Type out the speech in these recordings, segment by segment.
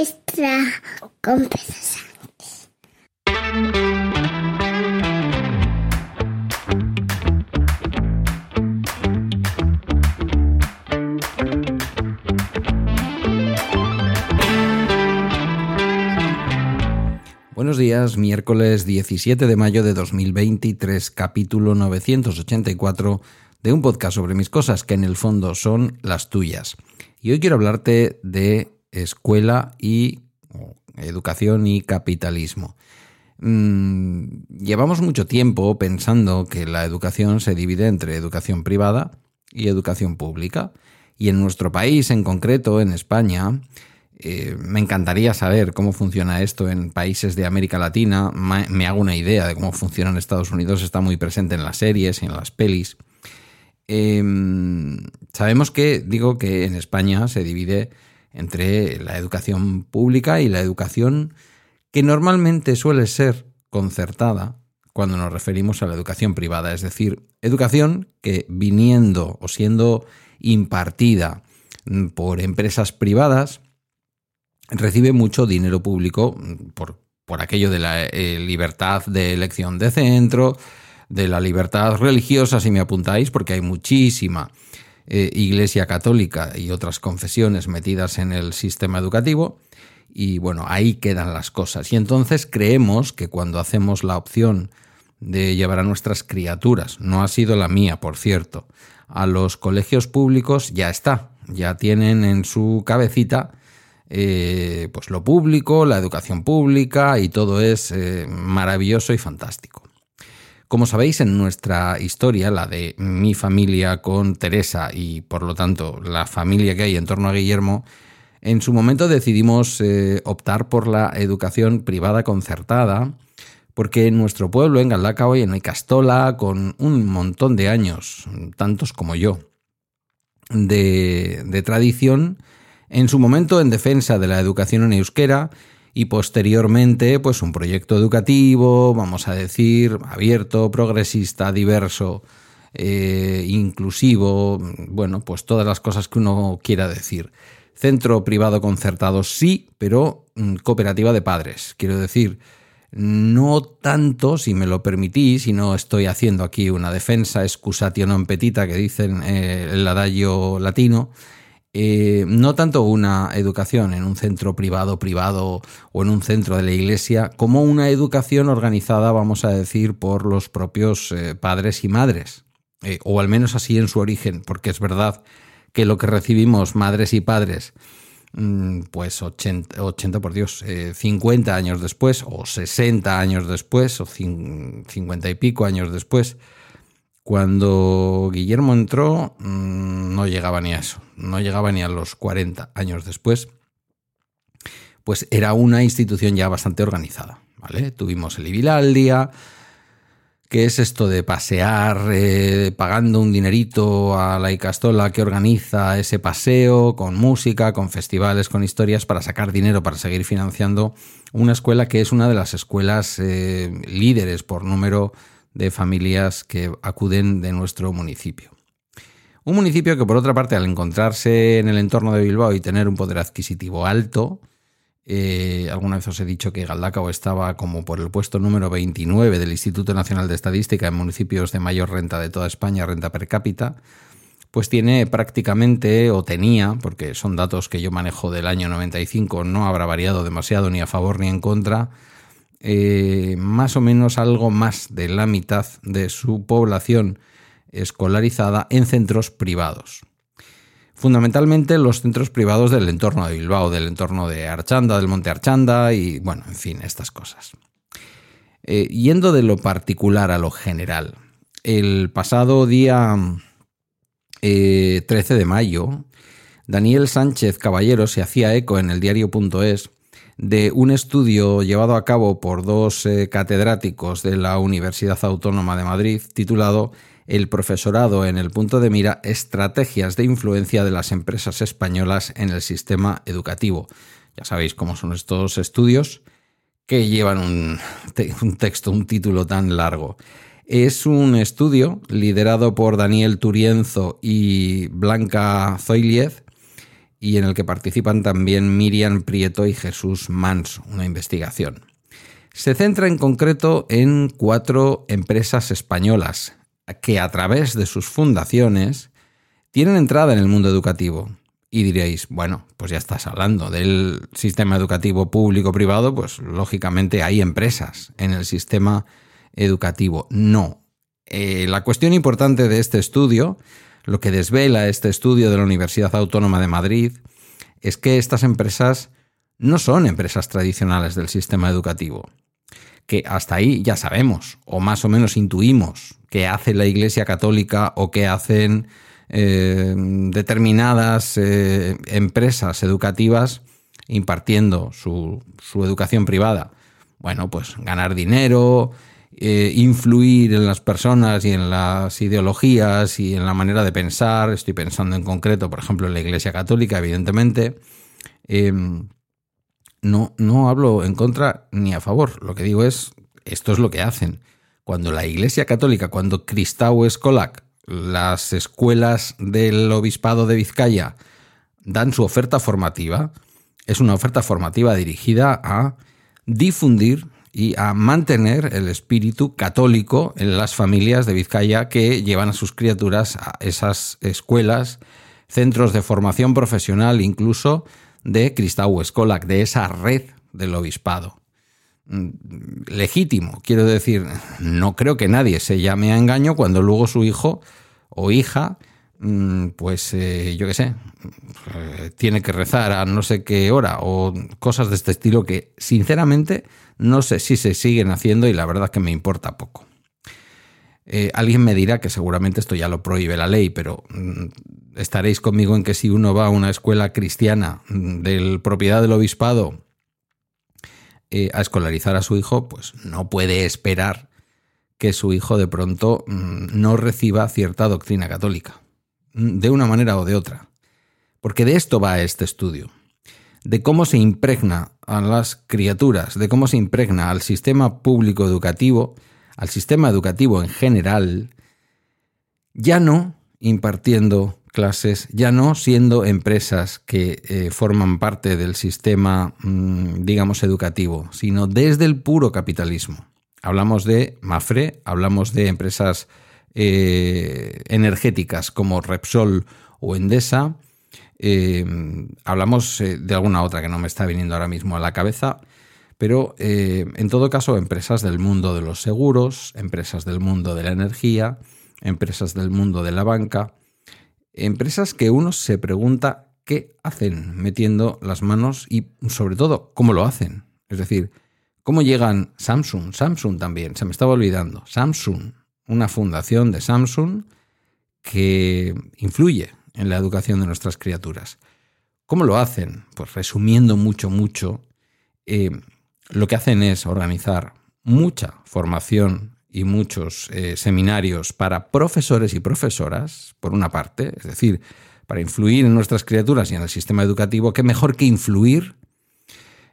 extra Buenos días, miércoles 17 de mayo de 2023, capítulo 984 de un podcast sobre mis cosas que en el fondo son las tuyas. Y hoy quiero hablarte de escuela y educación y capitalismo. Mm, llevamos mucho tiempo pensando que la educación se divide entre educación privada y educación pública. Y en nuestro país, en concreto, en España, eh, me encantaría saber cómo funciona esto en países de América Latina. Me hago una idea de cómo funciona en Estados Unidos, está muy presente en las series en las pelis. Em, sabemos que, digo que en España se divide entre la educación pública y la educación que normalmente suele ser concertada cuando nos referimos a la educación privada, es decir, educación que viniendo o siendo impartida por empresas privadas, recibe mucho dinero público por, por aquello de la eh, libertad de elección de centro, de la libertad religiosa, si me apuntáis, porque hay muchísima eh, iglesia católica y otras confesiones metidas en el sistema educativo. Y bueno, ahí quedan las cosas. Y entonces creemos que cuando hacemos la opción de llevar a nuestras criaturas, no ha sido la mía, por cierto, a los colegios públicos, ya está, ya tienen en su cabecita eh, pues lo público, la educación pública y todo es eh, maravilloso y fantástico. Como sabéis, en nuestra historia, la de mi familia con Teresa y por lo tanto la familia que hay en torno a Guillermo, en su momento decidimos eh, optar por la educación privada concertada, porque en nuestro pueblo, en Galdacao y en Castola, con un montón de años, tantos como yo, de, de tradición, en su momento en defensa de la educación en euskera y posteriormente pues un proyecto educativo, vamos a decir, abierto, progresista, diverso, eh, inclusivo, bueno, pues todas las cosas que uno quiera decir. Centro privado concertado sí, pero mm, cooperativa de padres. Quiero decir, no tanto, si me lo permitís, y no estoy haciendo aquí una defensa excusatio non petita que dicen eh, el adagio latino, eh, no tanto una educación en un centro privado, privado o en un centro de la iglesia, como una educación organizada, vamos a decir, por los propios eh, padres y madres, eh, o al menos así en su origen, porque es verdad que lo que recibimos madres y padres, mm, pues 80, 80 por Dios, 50 años después, o 60 años después, o 50 y pico años después, cuando Guillermo entró, mm, no llegaba ni a eso, no llegaba ni a los 40 años después, pues era una institución ya bastante organizada. ¿vale? Tuvimos el Ibilaldia, que es esto de pasear eh, pagando un dinerito a la Icastola que organiza ese paseo con música, con festivales, con historias para sacar dinero para seguir financiando una escuela que es una de las escuelas eh, líderes por número de familias que acuden de nuestro municipio. Un municipio que, por otra parte, al encontrarse en el entorno de Bilbao y tener un poder adquisitivo alto, eh, alguna vez os he dicho que Galdacao estaba como por el puesto número 29 del Instituto Nacional de Estadística en municipios de mayor renta de toda España, renta per cápita, pues tiene prácticamente, o tenía, porque son datos que yo manejo del año 95, no habrá variado demasiado ni a favor ni en contra, eh, más o menos algo más de la mitad de su población escolarizada en centros privados. Fundamentalmente los centros privados del entorno de Bilbao, del entorno de Archanda, del Monte Archanda y, bueno, en fin, estas cosas. Eh, yendo de lo particular a lo general, el pasado día 13 eh, de mayo, Daniel Sánchez Caballero se hacía eco en el diario.es de un estudio llevado a cabo por dos eh, catedráticos de la Universidad Autónoma de Madrid titulado El profesorado en el punto de mira, estrategias de influencia de las empresas españolas en el sistema educativo. Ya sabéis cómo son estos estudios que llevan un, un texto, un título tan largo. Es un estudio liderado por Daniel Turienzo y Blanca Zoiliez y en el que participan también Miriam Prieto y Jesús Manso, una investigación. Se centra en concreto en cuatro empresas españolas que a través de sus fundaciones tienen entrada en el mundo educativo. Y diréis, bueno, pues ya estás hablando del sistema educativo público-privado, pues lógicamente hay empresas en el sistema educativo. No. Eh, la cuestión importante de este estudio lo que desvela este estudio de la Universidad Autónoma de Madrid es que estas empresas no son empresas tradicionales del sistema educativo, que hasta ahí ya sabemos, o más o menos intuimos, que hace la Iglesia Católica o que hacen eh, determinadas eh, empresas educativas impartiendo su, su educación privada. Bueno, pues ganar dinero, eh, influir en las personas y en las ideologías y en la manera de pensar. Estoy pensando en concreto, por ejemplo, en la Iglesia Católica, evidentemente. Em, no, no hablo en contra ni a favor. Lo que digo es, esto es lo que hacen. Cuando la Iglesia Católica, cuando Cristau Escolac, las escuelas del Obispado de Vizcaya, dan su oferta formativa, es una oferta formativa dirigida a difundir y a mantener el espíritu católico en las familias de Vizcaya que llevan a sus criaturas a esas escuelas, centros de formación profesional, incluso de Cristau Escolac, de esa red del obispado. Mm, legítimo, quiero decir, no creo que nadie se llame a engaño cuando luego su hijo o hija pues eh, yo qué sé, eh, tiene que rezar a no sé qué hora o cosas de este estilo que sinceramente no sé si se siguen haciendo y la verdad es que me importa poco. Eh, alguien me dirá que seguramente esto ya lo prohíbe la ley, pero mm, estaréis conmigo en que si uno va a una escuela cristiana mm, del propiedad del obispado a escolarizar a su hijo, pues no puede esperar que su hijo de pronto no reciba cierta doctrina católica de una manera o de otra. Porque de esto va este estudio. De cómo se impregna a las criaturas, de cómo se impregna al sistema público educativo, al sistema educativo en general, ya no impartiendo clases, ya no siendo empresas que eh, forman parte del sistema, mm, digamos, educativo, sino desde el puro capitalismo. Hablamos de Mafre, hablamos de empresas eh, energéticas como Repsol o Endesa. Eh, hablamos eh, de alguna otra que no me está viniendo ahora mismo a la cabeza, pero en todo caso empresas del mundo de los seguros, empresas del mundo de la energía, empresas del mundo de la banca, empresas que uno se pregunta qué hacen metiendo las manos y sobre todo cómo lo hacen. Es decir, cómo llegan Samsung, Samsung también, se me estaba olvidando, Samsung, una fundación de Samsung que influye en la educación de nuestras criaturas. ¿Cómo lo hacen? Pues resumiendo mucho, mucho, eh, lo que hacen es organizar mucha formación y muchos eh, seminarios para profesores y profesoras, por una parte, es decir, para influir en nuestras criaturas y en el sistema educativo, qué mejor que influir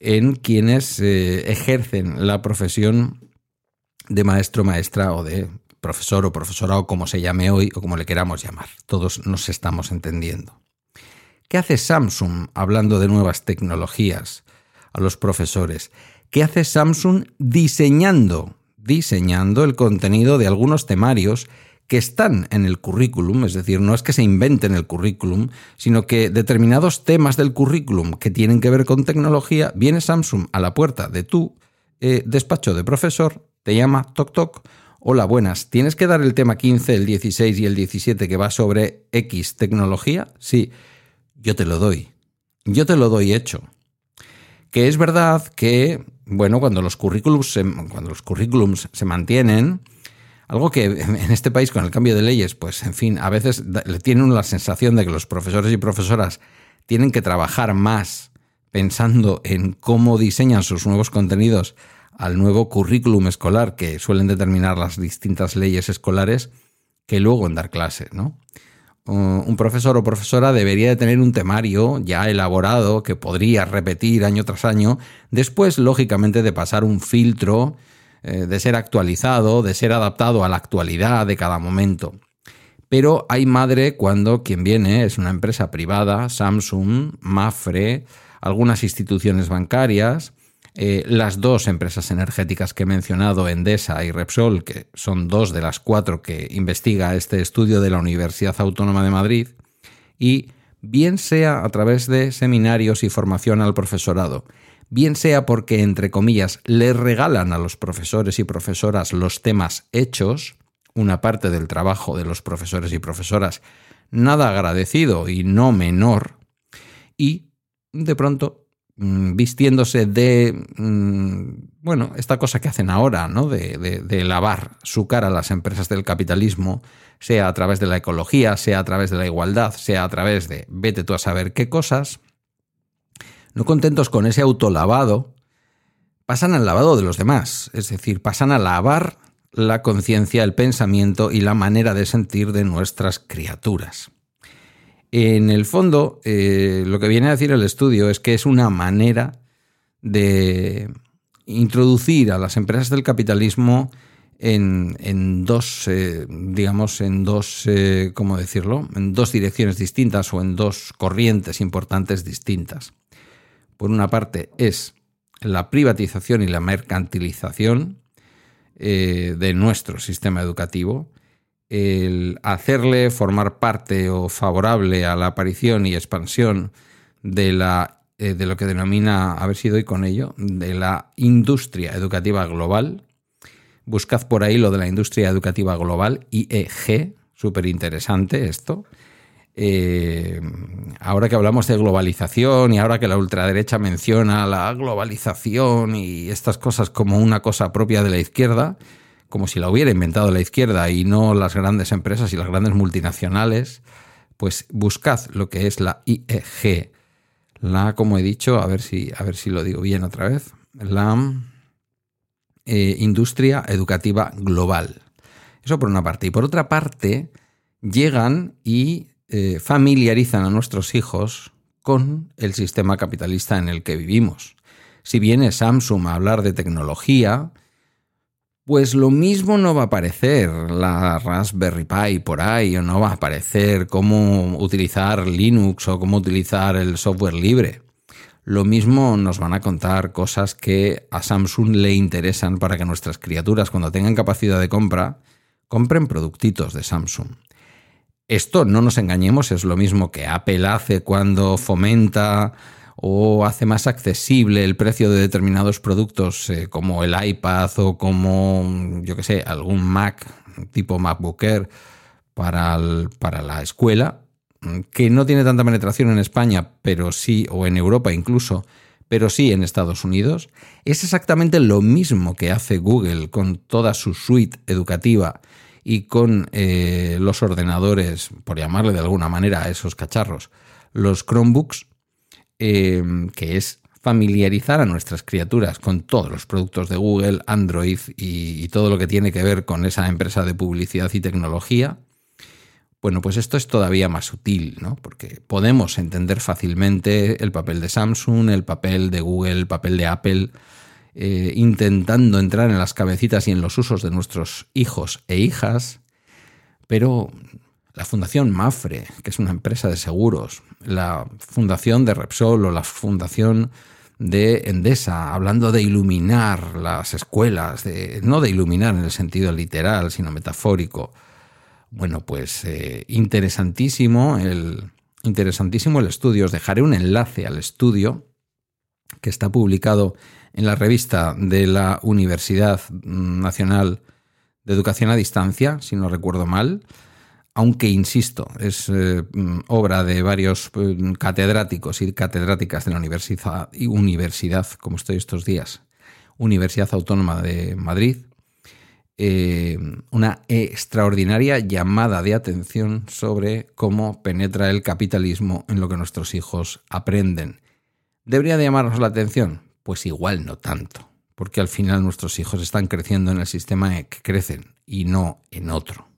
en quienes eh, ejercen la profesión de maestro, maestra o de profesor o profesora o como se llame hoy o como le queramos llamar. Todos nos estamos entendiendo. ¿Qué hace Samsung hablando de nuevas tecnologías a los profesores? ¿Qué hace Samsung diseñando, diseñando el contenido de algunos temarios que están en el currículum, es decir, no es que se inventen el currículum, sino que determinados temas del currículum que tienen que ver con tecnología, viene Samsung a la puerta de tu eh, despacho de profesor, te llama, toc toc, Hola, buenas. ¿Tienes que dar el tema 15, el 16 y el 17 que va sobre X tecnología? Sí, yo te lo doy. Yo te lo doy hecho. Que es verdad que, bueno, cuando los currículums se, cuando los se mantienen, algo que en este país con el cambio de leyes, pues en fin, a veces le tienen la sensación de que los profesores y profesoras tienen que trabajar más pensando en cómo diseñan sus nuevos contenidos al nuevo currículum escolar que suelen determinar las distintas leyes escolares que luego en dar clase, ¿no? Un profesor o profesora debería de tener un temario ya elaborado que podría repetir año tras año, después, lógicamente, de pasar un filtro, eh, de ser actualizado, de ser adaptado a la actualidad de cada momento. pero hay madre cuando quien viene es una empresa privada, Samsung, Mafre, algunas instituciones bancarias, eh, las dos empresas energéticas que he mencionado, Endesa y Repsol, que son dos de las cuatro que investiga este estudio de la Universidad Autónoma de Madrid, y bien sea a través de seminarios y formación al profesorado, bien sea porque, entre comillas, le regalan a los profesores y profesoras los temas hechos, una parte del trabajo de los profesores y profesoras nada agradecido y no menor, y de pronto Mm, vistiéndose de, mm, bueno, esta cosa que hacen ahora, ¿no? De, lavar su cara a las empresas del capitalismo, sea a través de la ecología, sea a través de la igualdad, sea a través de vete tú a saber qué cosas, no contentos con ese autolavado, pasan al lavado de los demás, es decir, pasan a lavar la conciencia, el pensamiento y la manera de sentir de nuestras criaturas. En el fondo, eh, lo que viene a decir el estudio es que es una manera de introducir a las empresas del capitalismo en, dos, eh, digamos, en dos, eh, ¿cómo decirlo? En dos direcciones distintas o en dos corrientes importantes distintas. Por una parte es la privatización y la mercantilización de nuestro sistema educativo el hacerle formar parte o favorable a la aparición y expansión de la eh, de lo que denomina, a ver si doy con ello, de la industria educativa global. Buscad por ahí lo de la industria educativa global, IEG, súper interesante esto. Eh, ahora que hablamos de globalización y ahora que la ultraderecha menciona la globalización y estas cosas como una cosa propia de la izquierda, como si la hubiera inventado la izquierda y no las grandes empresas y las grandes multinacionales, pues buscad lo que es la IEG. La, como he dicho, a ver si, a ver si lo digo bien otra vez, la eh, industria educativa global. Eso por una parte. Y por otra parte, llegan y eh, familiarizan a nuestros hijos con el sistema capitalista en el que vivimos. Si viene Samsung a hablar de tecnología, pues lo mismo no va a aparecer la Raspberry Pi por ahí, o no va a aparecer cómo utilizar Linux o cómo utilizar el software libre. Lo mismo nos van a contar cosas que a Samsung le interesan para que nuestras criaturas, cuando tengan capacidad de compra, compren productitos de Samsung. Esto, no nos engañemos, es lo mismo que Apple hace cuando fomenta o hace más accesible el precio de determinados productos eh, como el iPad o como, yo que sé, algún Mac tipo MacBook Air para, para la escuela, que no tiene tanta penetración en España, pero sí, o en Europa incluso, pero sí en Estados Unidos, es exactamente lo mismo que hace Google con toda su suite educativa y con eh, los ordenadores, por llamarle de alguna manera a esos cacharros, los Chromebooks, Em, que es familiarizar a nuestras criaturas con todos los productos de Google, Android y, todo lo que tiene que ver con esa empresa de publicidad y tecnología, bueno, pues esto es todavía más sutil, ¿no? Porque podemos entender fácilmente el papel de Samsung, el papel de Google, el papel de Apple, eh, intentando entrar en las cabecitas y en los usos de nuestros hijos e hijas, pero la Fundación Mafre, que es una empresa de seguros, la Fundación de Repsol o la Fundación de Endesa, hablando de iluminar las escuelas, no de iluminar en el sentido literal, sino metafórico. Bueno, pues eh, interesantísimo, el, interesantísimo el estudio. Os dejaré un enlace al estudio que está publicado en la revista de la Universidad Nacional de Educación a Distancia, si no recuerdo mal aunque insisto, es eh, mm, obra de varios mm, catedráticos y catedráticas de la universidad, como estoy estos días, Universidad Autónoma de Madrid, eh, una extraordinaria llamada de atención sobre cómo penetra el capitalismo en lo que nuestros hijos aprenden. ¿Debería de llamarnos la atención? Pues igual no tanto, porque al final nuestros hijos están creciendo en el sistema en que crecen y no en otro.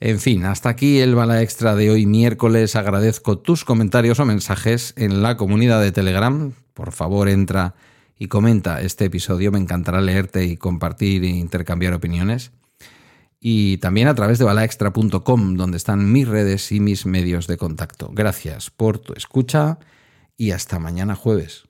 En fin, hasta aquí el bala extra de hoy miércoles. Agradezco tus comentarios o mensajes en la comunidad de Telegram. Por favor, entra y comenta este episodio. Me encantará leerte y compartir e intercambiar opiniones. y también a través de balaextra.com, donde están mis redes y mis medios de contacto. Gracias por tu escucha y hasta mañana jueves.